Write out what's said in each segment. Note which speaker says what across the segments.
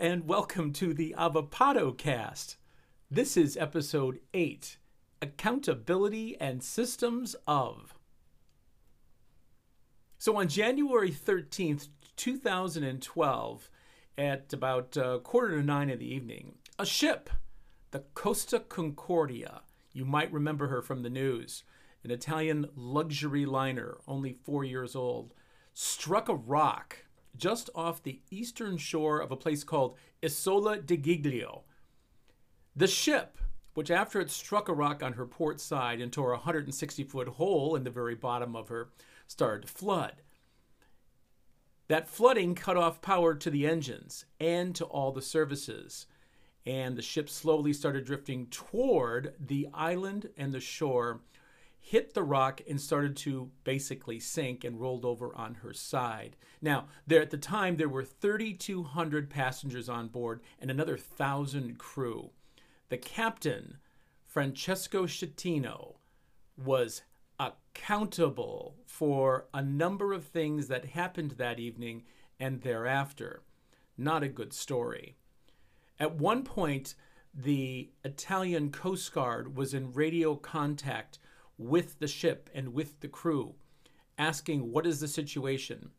Speaker 1: and welcome to the Avapado Cast. This is episode 8 Accountability and Systems of. So, on January 13th, 2012, at about uh, quarter to nine in the evening, a ship, the Costa Concordia, you might remember her from the news, an Italian luxury liner, only four years old, struck a rock just off the eastern shore of a place called Isola di Giglio. The ship, which after it struck a rock on her port side and tore a 160 foot hole in the very bottom of her, started to flood. That flooding cut off power to the engines and to all the services, and the ship slowly started drifting toward the island and the shore hit the rock and started to basically sink and rolled over on her side. Now, there at the time there were 3200 passengers on board and another 1000 crew. The captain, Francesco Schettino, was accountable for a number of things that happened that evening and thereafter. Not a good story. At one point, the Italian Coast Guard was in radio contact with the ship and with the crew, asking what is the situation.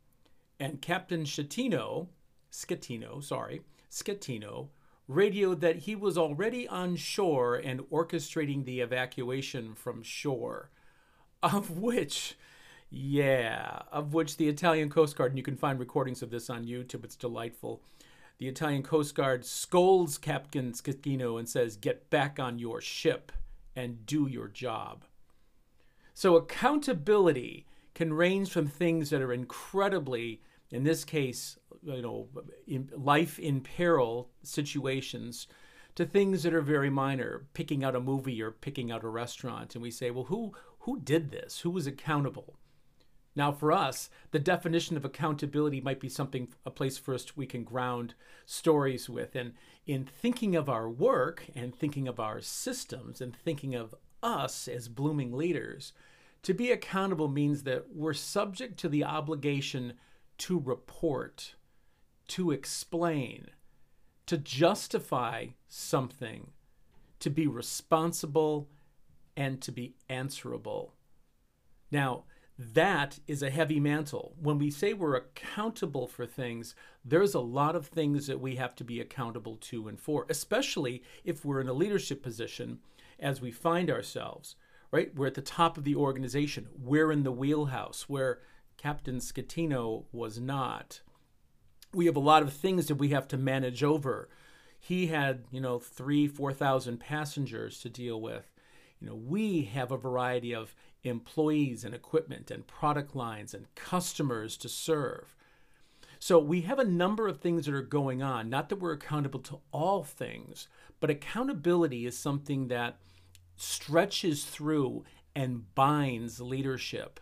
Speaker 1: And Captain Schettino, Schettino, sorry, Schettino, radioed that he was already on shore and orchestrating the evacuation from shore, of which, yeah, of which the Italian Coast Guard, and you can find recordings of this on YouTube, it's delightful. The Italian Coast Guard scolds Captain Schettino and says, Get back on your ship and do your job. So accountability can range from things that are incredibly, in this case, you know, in life in peril situations, to things that are very minor, picking out a movie or picking out a restaurant, and we say, well, who who did this? Who was accountable? Now, for us, the definition of accountability might be something, a place first we can ground stories with. And in thinking of our work and thinking of our systems and thinking of us as blooming leaders, to be accountable means that we're subject to the obligation to report, to explain, to justify something, to be responsible, and to be answerable. Now, that is a heavy mantle. When we say we're accountable for things, there's a lot of things that we have to be accountable to and for, especially if we're in a leadership position as we find ourselves right? We're at the top of the organization. We're in the wheelhouse where Captain Schettino was not. We have a lot of things that we have to manage over. He had, you know, three, 4,000 passengers to deal with. You know, we have a variety of employees and equipment and product lines and customers to serve. So we have a number of things that are going on. Not that we're accountable to all things, but accountability is something that stretches through and binds leadership.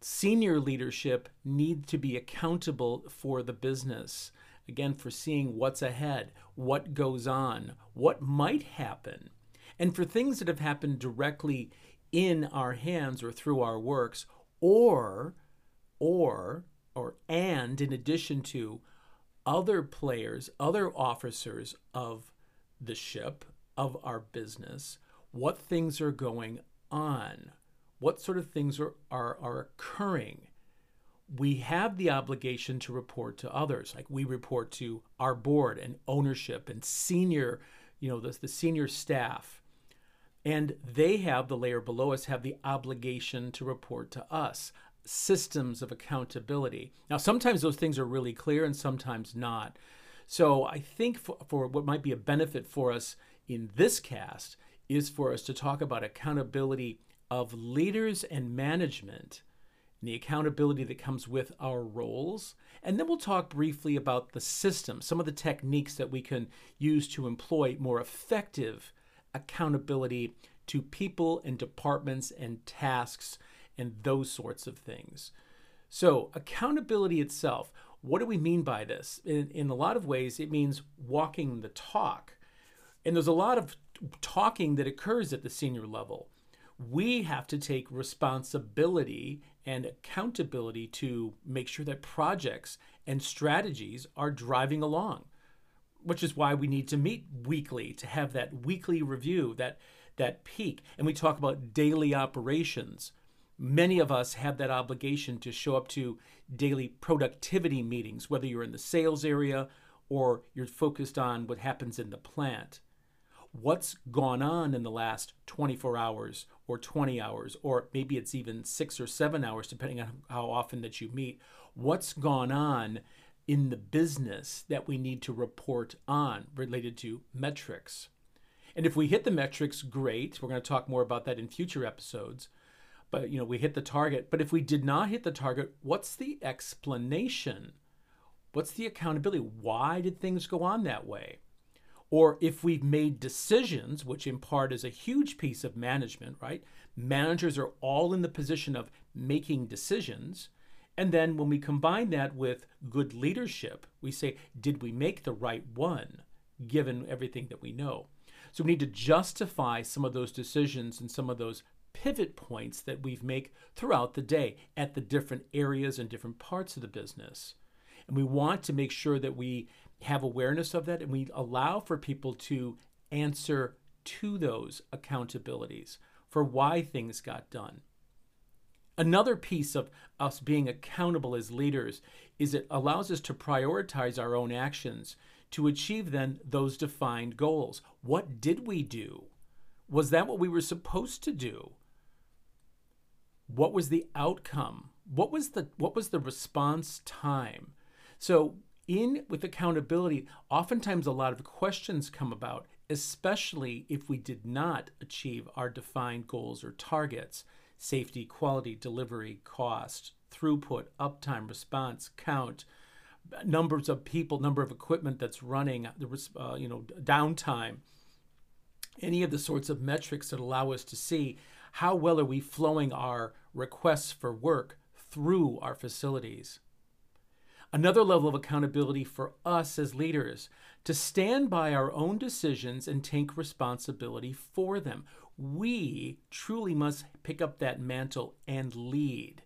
Speaker 1: Senior leadership need to be accountable for the business. Again, for seeing what's ahead, what goes on, what might happen. And for things that have happened directly in our hands or through our works, or, or, or, and in addition to other players, other officers of the ship, of our business, what things are going on, what sort of things are, are, are occurring. We have the obligation to report to others, like we report to our board and ownership and senior, you know, the, the senior staff. And they have, the layer below us, have the obligation to report to us systems of accountability. Now, sometimes those things are really clear and sometimes not. So I think for, for, what might be a benefit for us in this cast is for us to talk about accountability of leaders and management and the accountability that comes with our roles. And then we'll talk briefly about the system, some of the techniques that we can use to employ more effective accountability to people and departments and tasks and those sorts of things. So, accountability itself, what do we mean by this? In, in a lot of ways, it means walking the talk. And there's a lot of talking that occurs at the senior level. We have to take responsibility and accountability to make sure that projects and strategies are driving along. which is why we need to meet weekly to have that weekly review, that that peak. And we talk about daily operations. Many of us have that obligation to show up to daily productivity meetings, whether you're in the sales area or you're focused on what happens in the plant. What's gone on in the last 24 hours or 20 hours, or maybe it's even six or seven hours, depending on how often that you meet. What's gone on in the business that we need to report on related to metrics? And if we hit the metrics, great. We're going to talk more about that in future episodes. But you know, we hit the target. But if we did not hit the target, what's the explanation? What's the accountability? Why did things go on that way? Or if we've made decisions, which in part is a huge piece of management, right? Managers are all in the position of making decisions. And then when we combine that with good leadership, we say, did we make the right one given everything that we know? So we need to justify some of those decisions and some of those pivot points that we've make throughout the day at the different areas and different parts of the business. And we want to make sure that we have awareness of that and we allow for people to answer to those accountabilities for why things got done. Another piece of us being accountable as leaders is it allows us to prioritize our own actions to achieve then those defined goals. What did we do? Was that what we were supposed to do? What was the outcome? What was the what was the response time? So in with accountability, oftentimes a lot of questions come about, especially if we did not achieve our defined goals or targets safety, quality, delivery, cost, throughput, uptime, response, count, numbers of people, number of equipment that's running, the uh, you know downtime, any of the sorts of metrics that allow us to see how well are we flowing our requests for work through our facilities. Another level of accountability for us as leaders to stand by our own decisions and take responsibility for them. We truly must pick up that mantle and lead.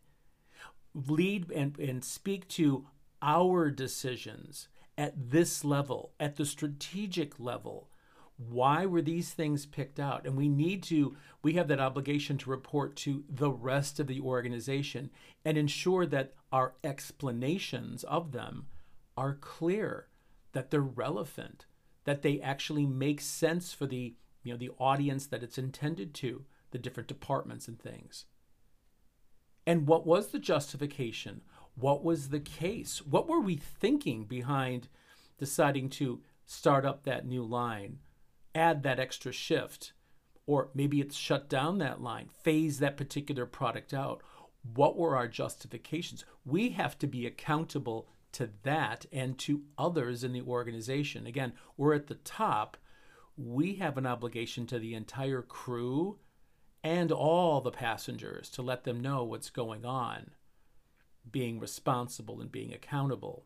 Speaker 1: Lead and, and speak to our decisions at this level, at the strategic level. Why were these things picked out? And we need to, we have that obligation to report to the rest of the organization and ensure that our explanations of them are clear, that they're relevant, that they actually make sense for the, you know, the audience that it's intended to, the different departments and things. And what was the justification? What was the case? What were we thinking behind deciding to start up that new line, add that extra shift, or maybe it's shut down that line, phase that particular product out? What were our justifications? We have to be accountable to that and to others in the organization. Again, we're at the top. We have an obligation to the entire crew and all the passengers to let them know what's going on being responsible and being accountable.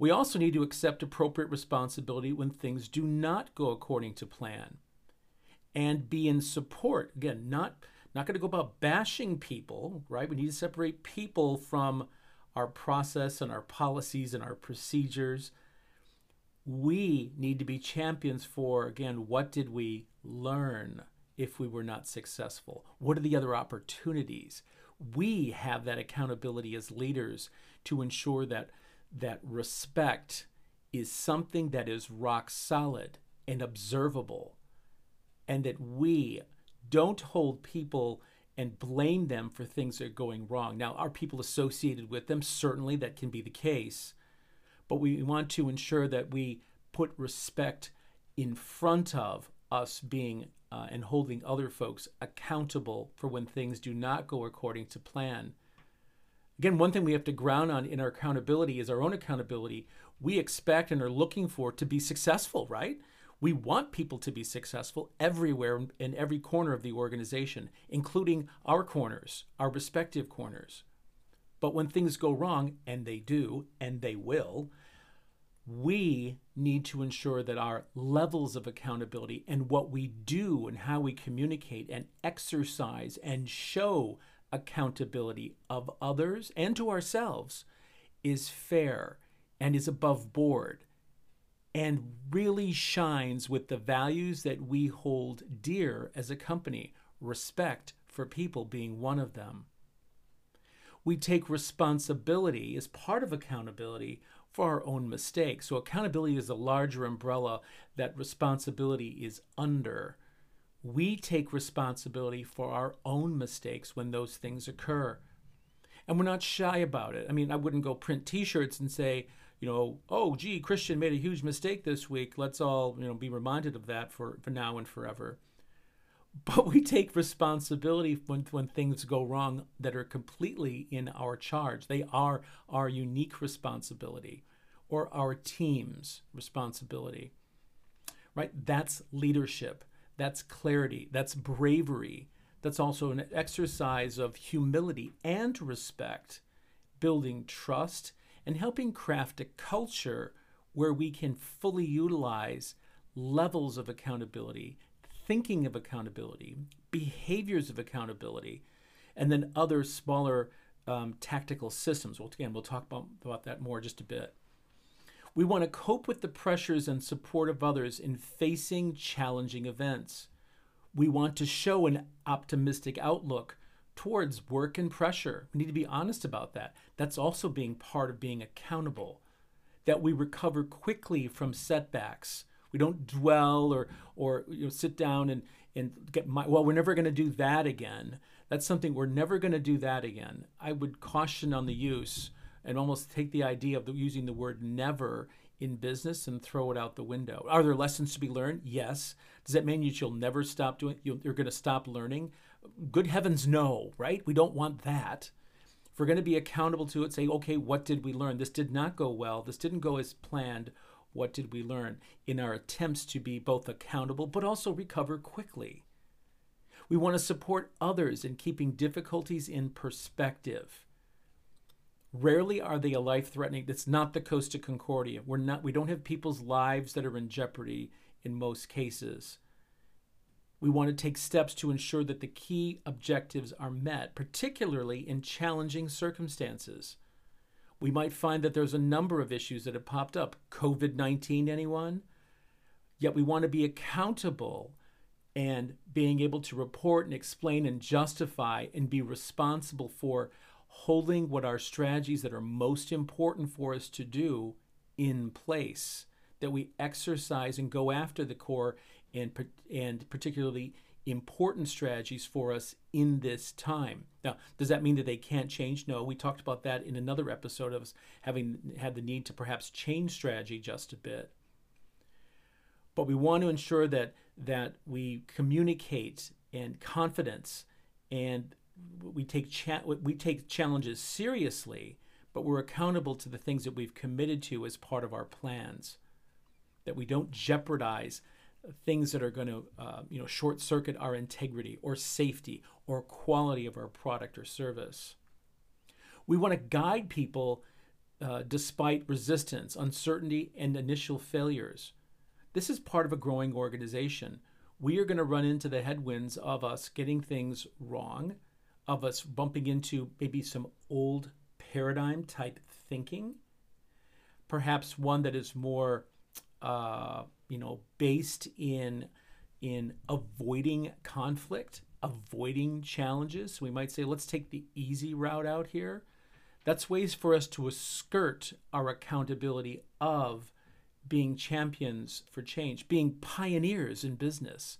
Speaker 1: We also need to accept appropriate responsibility when things do not go according to plan and be in support. Again, not not going to go about bashing people, right? We need to separate people from our process and our policies and our procedures. We need to be champions for again, what did we learn if we were not successful? What are the other opportunities? we have that accountability as leaders to ensure that that respect is something that is rock solid and observable and that we don't hold people and blame them for things that are going wrong. Now, are people associated with them? Certainly that can be the case. But we want to ensure that we put respect in front of us being uh, and holding other folks accountable for when things do not go according to plan. Again, one thing we have to ground on in our accountability is our own accountability. We expect and are looking for to be successful, right? We want people to be successful everywhere in every corner of the organization, including our corners, our respective corners. But when things go wrong, and they do, and they will, we need to ensure that our levels of accountability and what we do and how we communicate and exercise and show accountability of others and to ourselves is fair and is above board and really shines with the values that we hold dear as a company, respect for people being one of them. We take responsibility as part of accountability for our own mistakes. So, accountability is a larger umbrella that responsibility is under. We take responsibility for our own mistakes when those things occur. And we're not shy about it. I mean, I wouldn't go print t shirts and say, you know, oh, gee, Christian made a huge mistake this week. Let's all, you know, be reminded of that for, for now and forever. But we take responsibility when, when things go wrong that are completely in our charge. They are our unique responsibility or our team's responsibility. Right? That's leadership. That's clarity. That's bravery. That's also an exercise of humility and respect, building trust and helping craft a culture where we can fully utilize levels of accountability, thinking of accountability, behaviors of accountability, and then other smaller um, tactical systems. Well, again, we'll talk about, about that more just a bit. We want to cope with the pressures and support of others in facing challenging events. We want to show an optimistic outlook towards work and pressure. We need to be honest about that. That's also being part of being accountable. That we recover quickly from setbacks. We don't dwell or or you know sit down and and get my well we're never going to do that again. That's something we're never going to do that again. I would caution on the use and almost take the idea of the, using the word never in business and throw it out the window. Are there lessons to be learned? Yes. Does that mean you'll never stop doing? You're going to stop learning? Good heavens, no, right? We don't want that. If we're going to be accountable to it, say, okay, what did we learn? This did not go well. This didn't go as planned. What did we learn in our attempts to be both accountable but also recover quickly? We want to support others in keeping difficulties in perspective. Rarely are they a life threatening. That's not the Costa Concordia. We're not we don't have people's lives that are in jeopardy in most cases. We want to take steps to ensure that the key objectives are met, particularly in challenging circumstances. We might find that there's a number of issues that have popped up. COVID 19, anyone? Yet we want to be accountable and being able to report and explain and justify and be responsible for holding what our strategies that are most important for us to do in place, that we exercise and go after the core and, and particularly important strategies for us in this time. Now, does that mean that they can't change? No, we talked about that in another episode of us having had the need to perhaps change strategy just a bit. But we want to ensure that that we communicate and confidence and we take cha- we take challenges seriously, but we're accountable to the things that we've committed to as part of our plans. That we don't jeopardize things that are going to uh, you know short circuit our integrity or safety or quality of our product or service. We want to guide people uh, despite resistance uncertainty and initial failures. This is part of a growing organization. We are going to run into the headwinds of us getting things wrong of us bumping into maybe some old paradigm type thinking perhaps one that is more uh, you know, based in in avoiding conflict, avoiding challenges. So we might say, let's take the easy route out here. That's ways for us to skirt our accountability of being champions for change, being pioneers in business,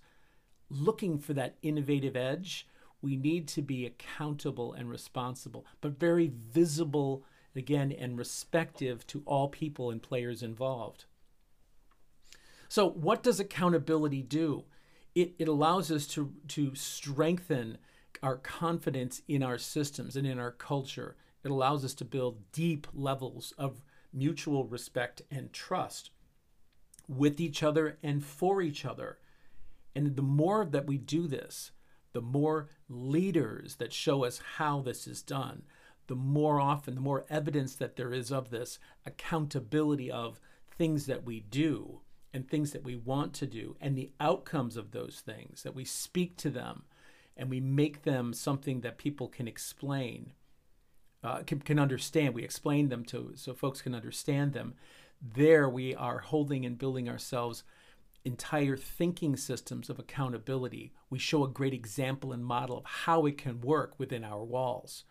Speaker 1: looking for that innovative edge. We need to be accountable and responsible, but very visible again and respective to all people and players involved. So, what does accountability do? It, it allows us to, to strengthen our confidence in our systems and in our culture. It allows us to build deep levels of mutual respect and trust with each other and for each other. And the more that we do this, the more leaders that show us how this is done, the more often, the more evidence that there is of this accountability of things that we do and things that we want to do and the outcomes of those things, that we speak to them and we make them something that people can explain, uh, can, can understand. We explain them to so folks can understand them. there we are holding and building ourselves entire thinking systems of accountability. We show a great example and model of how it can work within our walls.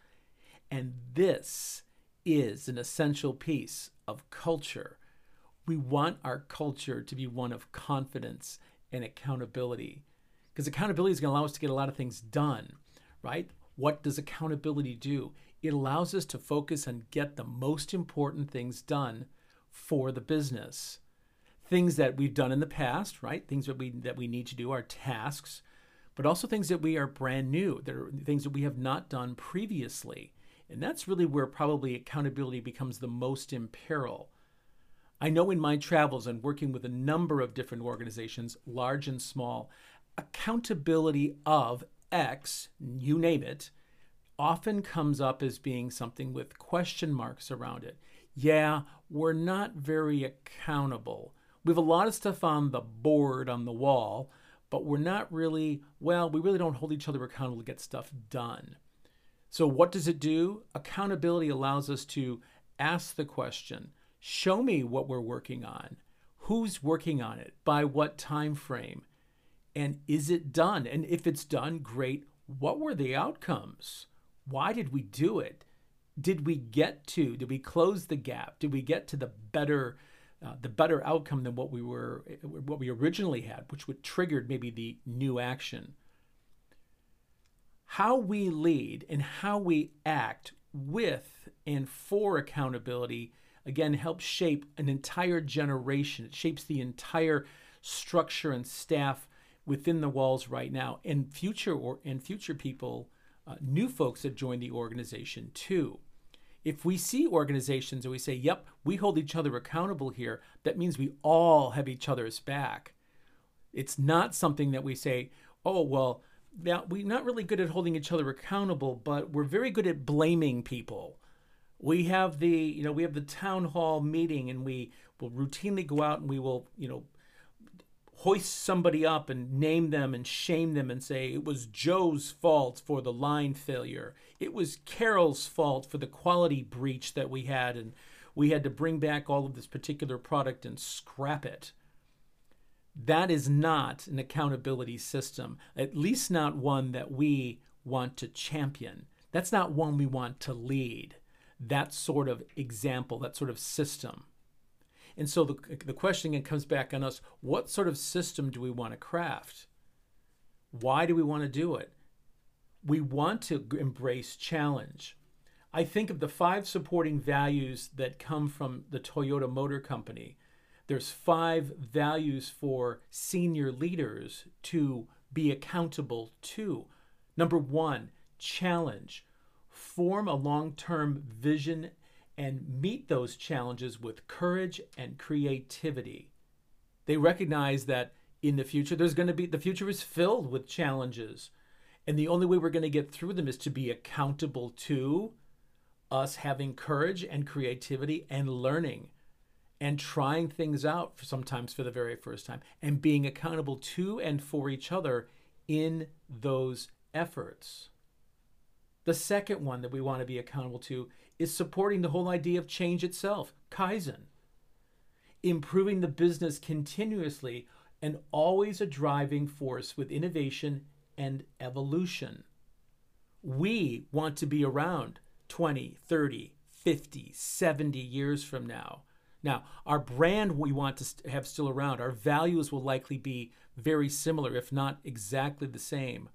Speaker 1: And this is an essential piece of culture. We want our culture to be one of confidence and accountability because accountability is going to allow us to get a lot of things done, right? What does accountability do? It allows us to focus and get the most important things done for the business. Things that we've done in the past, right? Things that we that we need to do are tasks, but also things that we are brand new, that are things that we have not done previously. And that's really where probably accountability becomes the most in peril. I know in my travels and working with a number of different organizations, large and small, accountability of X, you name it, often comes up as being something with question marks around it. Yeah, we're not very accountable. We have a lot of stuff on the board, on the wall, but we're not really, well, we really don't hold each other accountable to get stuff done. So, what does it do? Accountability allows us to ask the question show me what we're working on. Who's working on it? By what time frame? And is it done? And if it's done, great. What were the outcomes? Why did we do it? Did we get to? Did we close the gap? Did we get to the better, uh, the better outcome than what we were, what we originally had, which would triggered maybe the new action? How we lead and how we act with and for accountability again helps shape an entire generation. It shapes the entire structure and staff within the walls right now and future or and future people uh, new folks that join the organization too if we see organizations and we say yep we hold each other accountable here that means we all have each other's back. It's not something that we say oh well now we're not really good at holding each other accountable but we're very good at blaming people. We have the you know we have the town hall meeting and we will routinely go out and we will you know hoist somebody up and name them and shame them and say it was Joe's fault for the line failure. It was Carol's fault for the quality breach that we had and we had to bring back all of this particular product and scrap it. That is not an accountability system, at least not one that we want to champion. That's not one we want to lead. That sort of example, that sort of system. And so the, the question again comes back on us what sort of system do we want to craft? Why do we want to do it? We want to embrace challenge. I think of the five supporting values that come from the Toyota Motor Company. There's five values for senior leaders to be accountable to. Number one, challenge. Form a long term vision and meet those challenges with courage and creativity. They recognize that in the future, there's going to be the future is filled with challenges. And the only way we're going to get through them is to be accountable to us having courage and creativity and learning and trying things out for sometimes for the very first time and being accountable to and for each other in those efforts. The second one that we want to be accountable to is supporting the whole idea of change itself, Kaizen. Improving the business continuously and always a driving force with innovation and evolution. We want to be around 20, 30, 50, 70 years from now. Now, our brand we want to have still around. Our values will likely be very similar, if not exactly the same.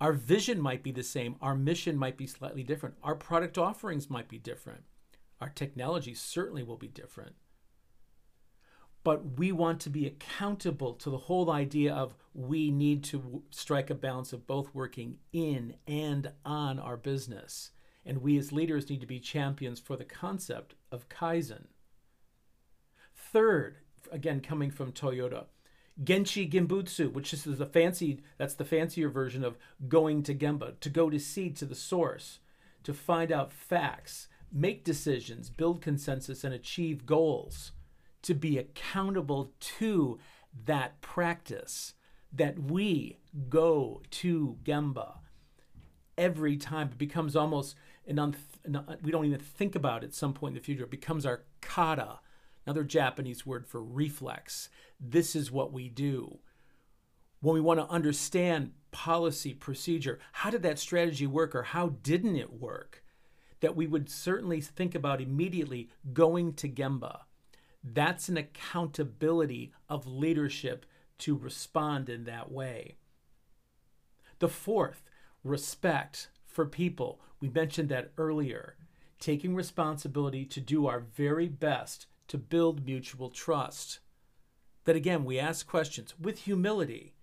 Speaker 1: Our vision might be the same, our mission might be slightly different, our product offerings might be different, our technology certainly will be different. But we want to be accountable to the whole idea of we need to strike a balance of both working in and on our business. And we as leaders need to be champions for the concept of Kaizen. Third, again, coming from Toyota, Genchi Genbutsu, which is the fancy that's the fancier version of going to Gemba, to go to seed to the source, to find out facts, make decisions, build consensus, and achieve goals, to be accountable to that practice, that we go to Gemba every time. It becomes almost an, un- we don't even think about it at some point in the future. It becomes our kata another Japanese word for reflex. This is what we do. When we want to understand policy, procedure, how did that strategy work or how didn't it work? That we would certainly think about immediately going to Gemba. That's an accountability of leadership to respond in that way. The fourth, respect for people. We mentioned that earlier. Taking responsibility to do our very best to build mutual trust. That again, we ask questions with humility.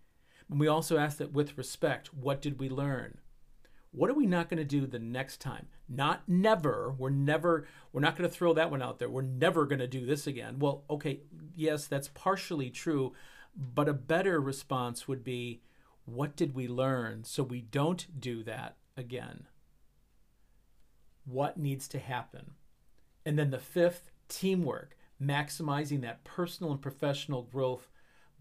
Speaker 1: And we also ask that with respect. What did we learn? What are we not going to do the next time? Not never. We're never, we're not going to throw that one out there. We're never going to do this again. Well, okay, yes, that's partially true. But a better response would be, what did we learn so we don't do that again? What needs to happen? And then the fifth, teamwork, maximizing that personal and professional growth,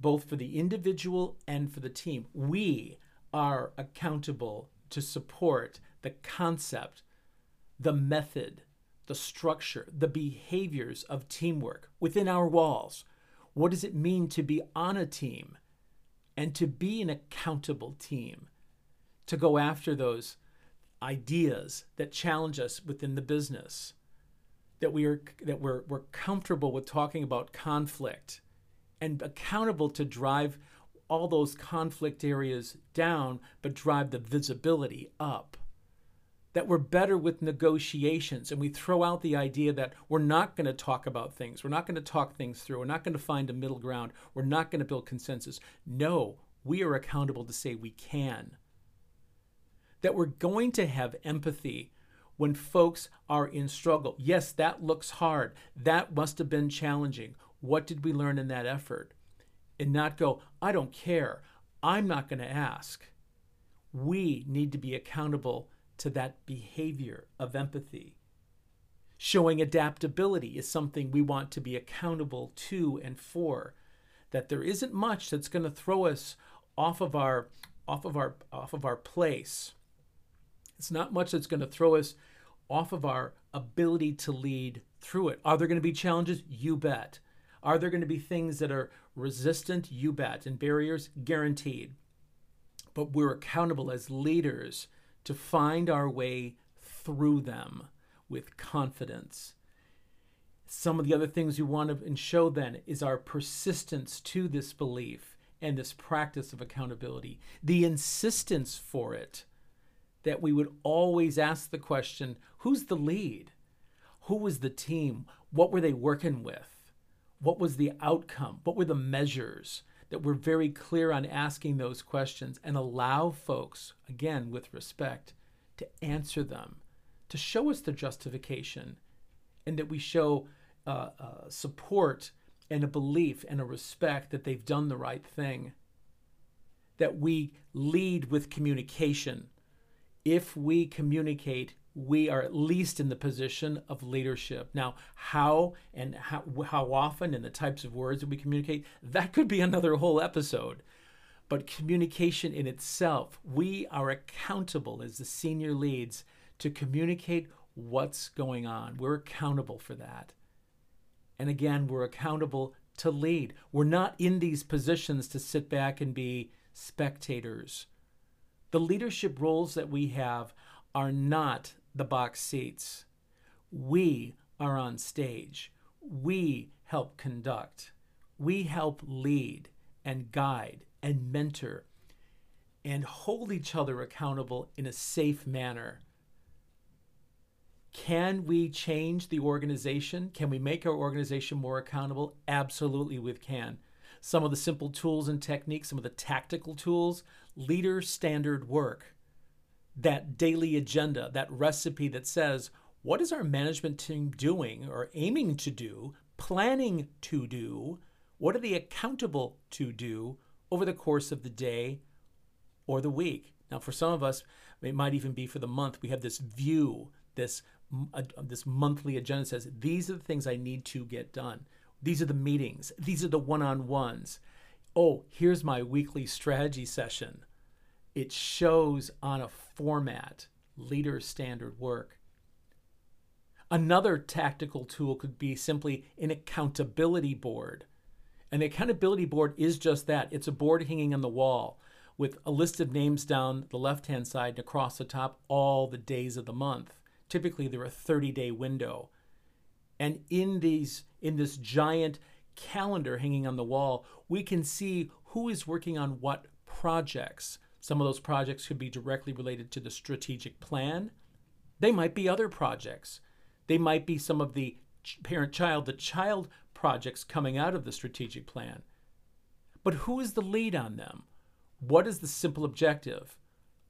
Speaker 1: both for the individual and for the team. We are accountable to support the concept, the method, the structure, the behaviors of teamwork within our walls. What does it mean to be on a team and to be an accountable team? To go after those ideas that challenge us within the business, that we are that we're we're comfortable with talking about conflict and accountable to drive all those conflict areas down, but drive the visibility up. That we're better with negotiations and we throw out the idea that we're not going to talk about things. We're not going to talk things through. We're not going to find a middle ground. We're not going to build consensus. No, we are accountable to say we can. That we're going to have empathy when folks are in struggle. Yes, that looks hard. That must have been challenging. What did we learn in that effort? And not go, I don't care. I'm not going to ask. We need to be accountable to that behavior of empathy. Showing adaptability is something we want to be accountable to and for. That there isn't much that's going to throw us off of our off of our off of our place. It's not much that's going to throw us off of our ability to lead through it. Are there going to be challenges? You bet. Are there going to be things that are resistant? You bet. And barriers? Guaranteed. But we're accountable as leaders to find our way through them with confidence. Some of the other things we want to show then is our persistence to this belief and this practice of accountability, the insistence for it, that we would always ask the question who's the lead? Who was the team? What were they working with? What was the outcome? What were the measures? That we're very clear on asking those questions and allow folks, again, with respect, to answer them, to show us the justification, and that we show uh, uh, support and a belief and a respect that they've done the right thing. That we lead with communication. If we communicate we are at least in the position of leadership. Now, how and how, how often and the types of words that we communicate, that could be another whole episode. But communication in itself, we are accountable as the senior leads to communicate what's going on. We're accountable for that. And again, we're accountable to lead. We're not in these positions to sit back and be spectators. The leadership roles that we have are not the box seats. We are on stage. We help conduct. We help lead and guide and mentor and hold each other accountable in a safe manner. Can we change the organization? Can we make our organization more accountable? Absolutely, we can. Some of the simple tools and techniques, some of the tactical tools, leader standard work that daily agenda, that recipe that says, what is our management team doing or aiming to do, planning to do? What are they accountable to do over the course of the day or the week? Now, for some of us, it might even be for the month. We have this view, this uh, this monthly agenda says these are the things I need to get done. These are the meetings. These are the one-on-ones. Oh, here's my weekly strategy session it shows on a format leader standard work. Another tactical tool could be simply an accountability board. And the accountability board is just that it's a board hanging on the wall with a list of names down the left hand side and across the top all the days of the month. Typically, they're a 30 day window. And in these in this giant calendar hanging on the wall, we can see who is working on what projects. Some of those projects could be directly related to the strategic plan. They might be other projects. They might be some of the parent child, the child projects coming out of the strategic plan. But who is the lead on them? What is the simple objective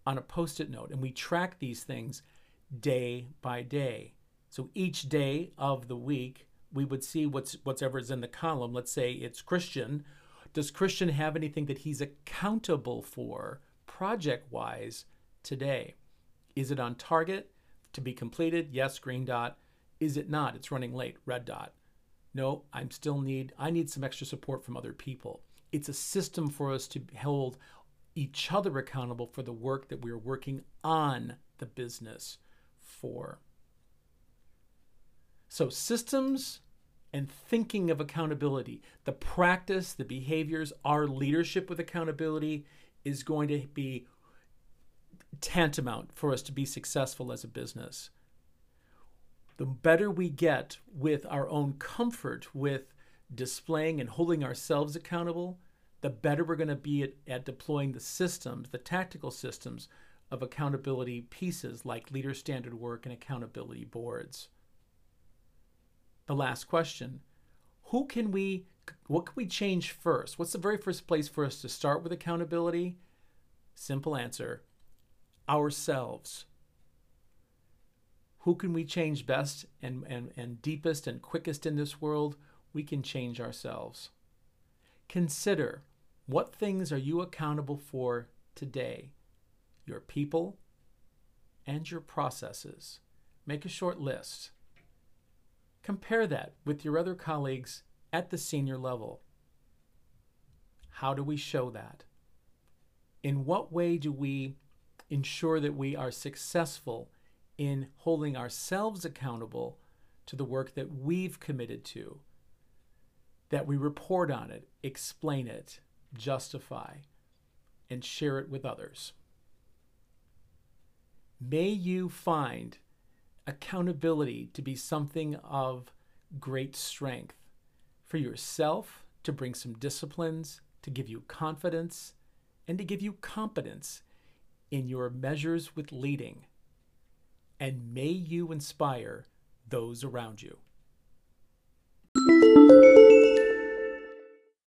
Speaker 1: on a post it note? And we track these things day by day. So each day of the week, we would see what's whatever is in the column. Let's say it's Christian. Does Christian have anything that he's accountable for project wise today? Is it on target to be completed? Yes, green dot. Is it not? It's running late, red dot. No, I'm still need I need some extra support from other people. It's a system for us to hold each other accountable for the work that we're working on the business for. So, systems and thinking of accountability, the practice, the behaviors, our leadership with accountability is going to be tantamount for us to be successful as a business the better we get with our own comfort with displaying and holding ourselves accountable, the better we're going to be at, at, deploying the systems, the tactical systems of accountability pieces like leader standard work and accountability boards. The last question Who can we, what can we change first? What's the very first place for us to start with accountability? Simple answer ourselves who can we change best and, and, and deepest and quickest in this world? We can change ourselves. Consider what things are you accountable for today? Your people and your processes. Make a short list. Compare that with your other colleagues at the senior level. How do we show that? In what way do we ensure that we are successful in holding ourselves accountable to the work that we've committed to, that we report on it, explain it, justify, and share it with others. May you find accountability to be something of great strength for yourself to bring some disciplines, to give you confidence, and to give you competence in your measures with leading and may you inspire those around you.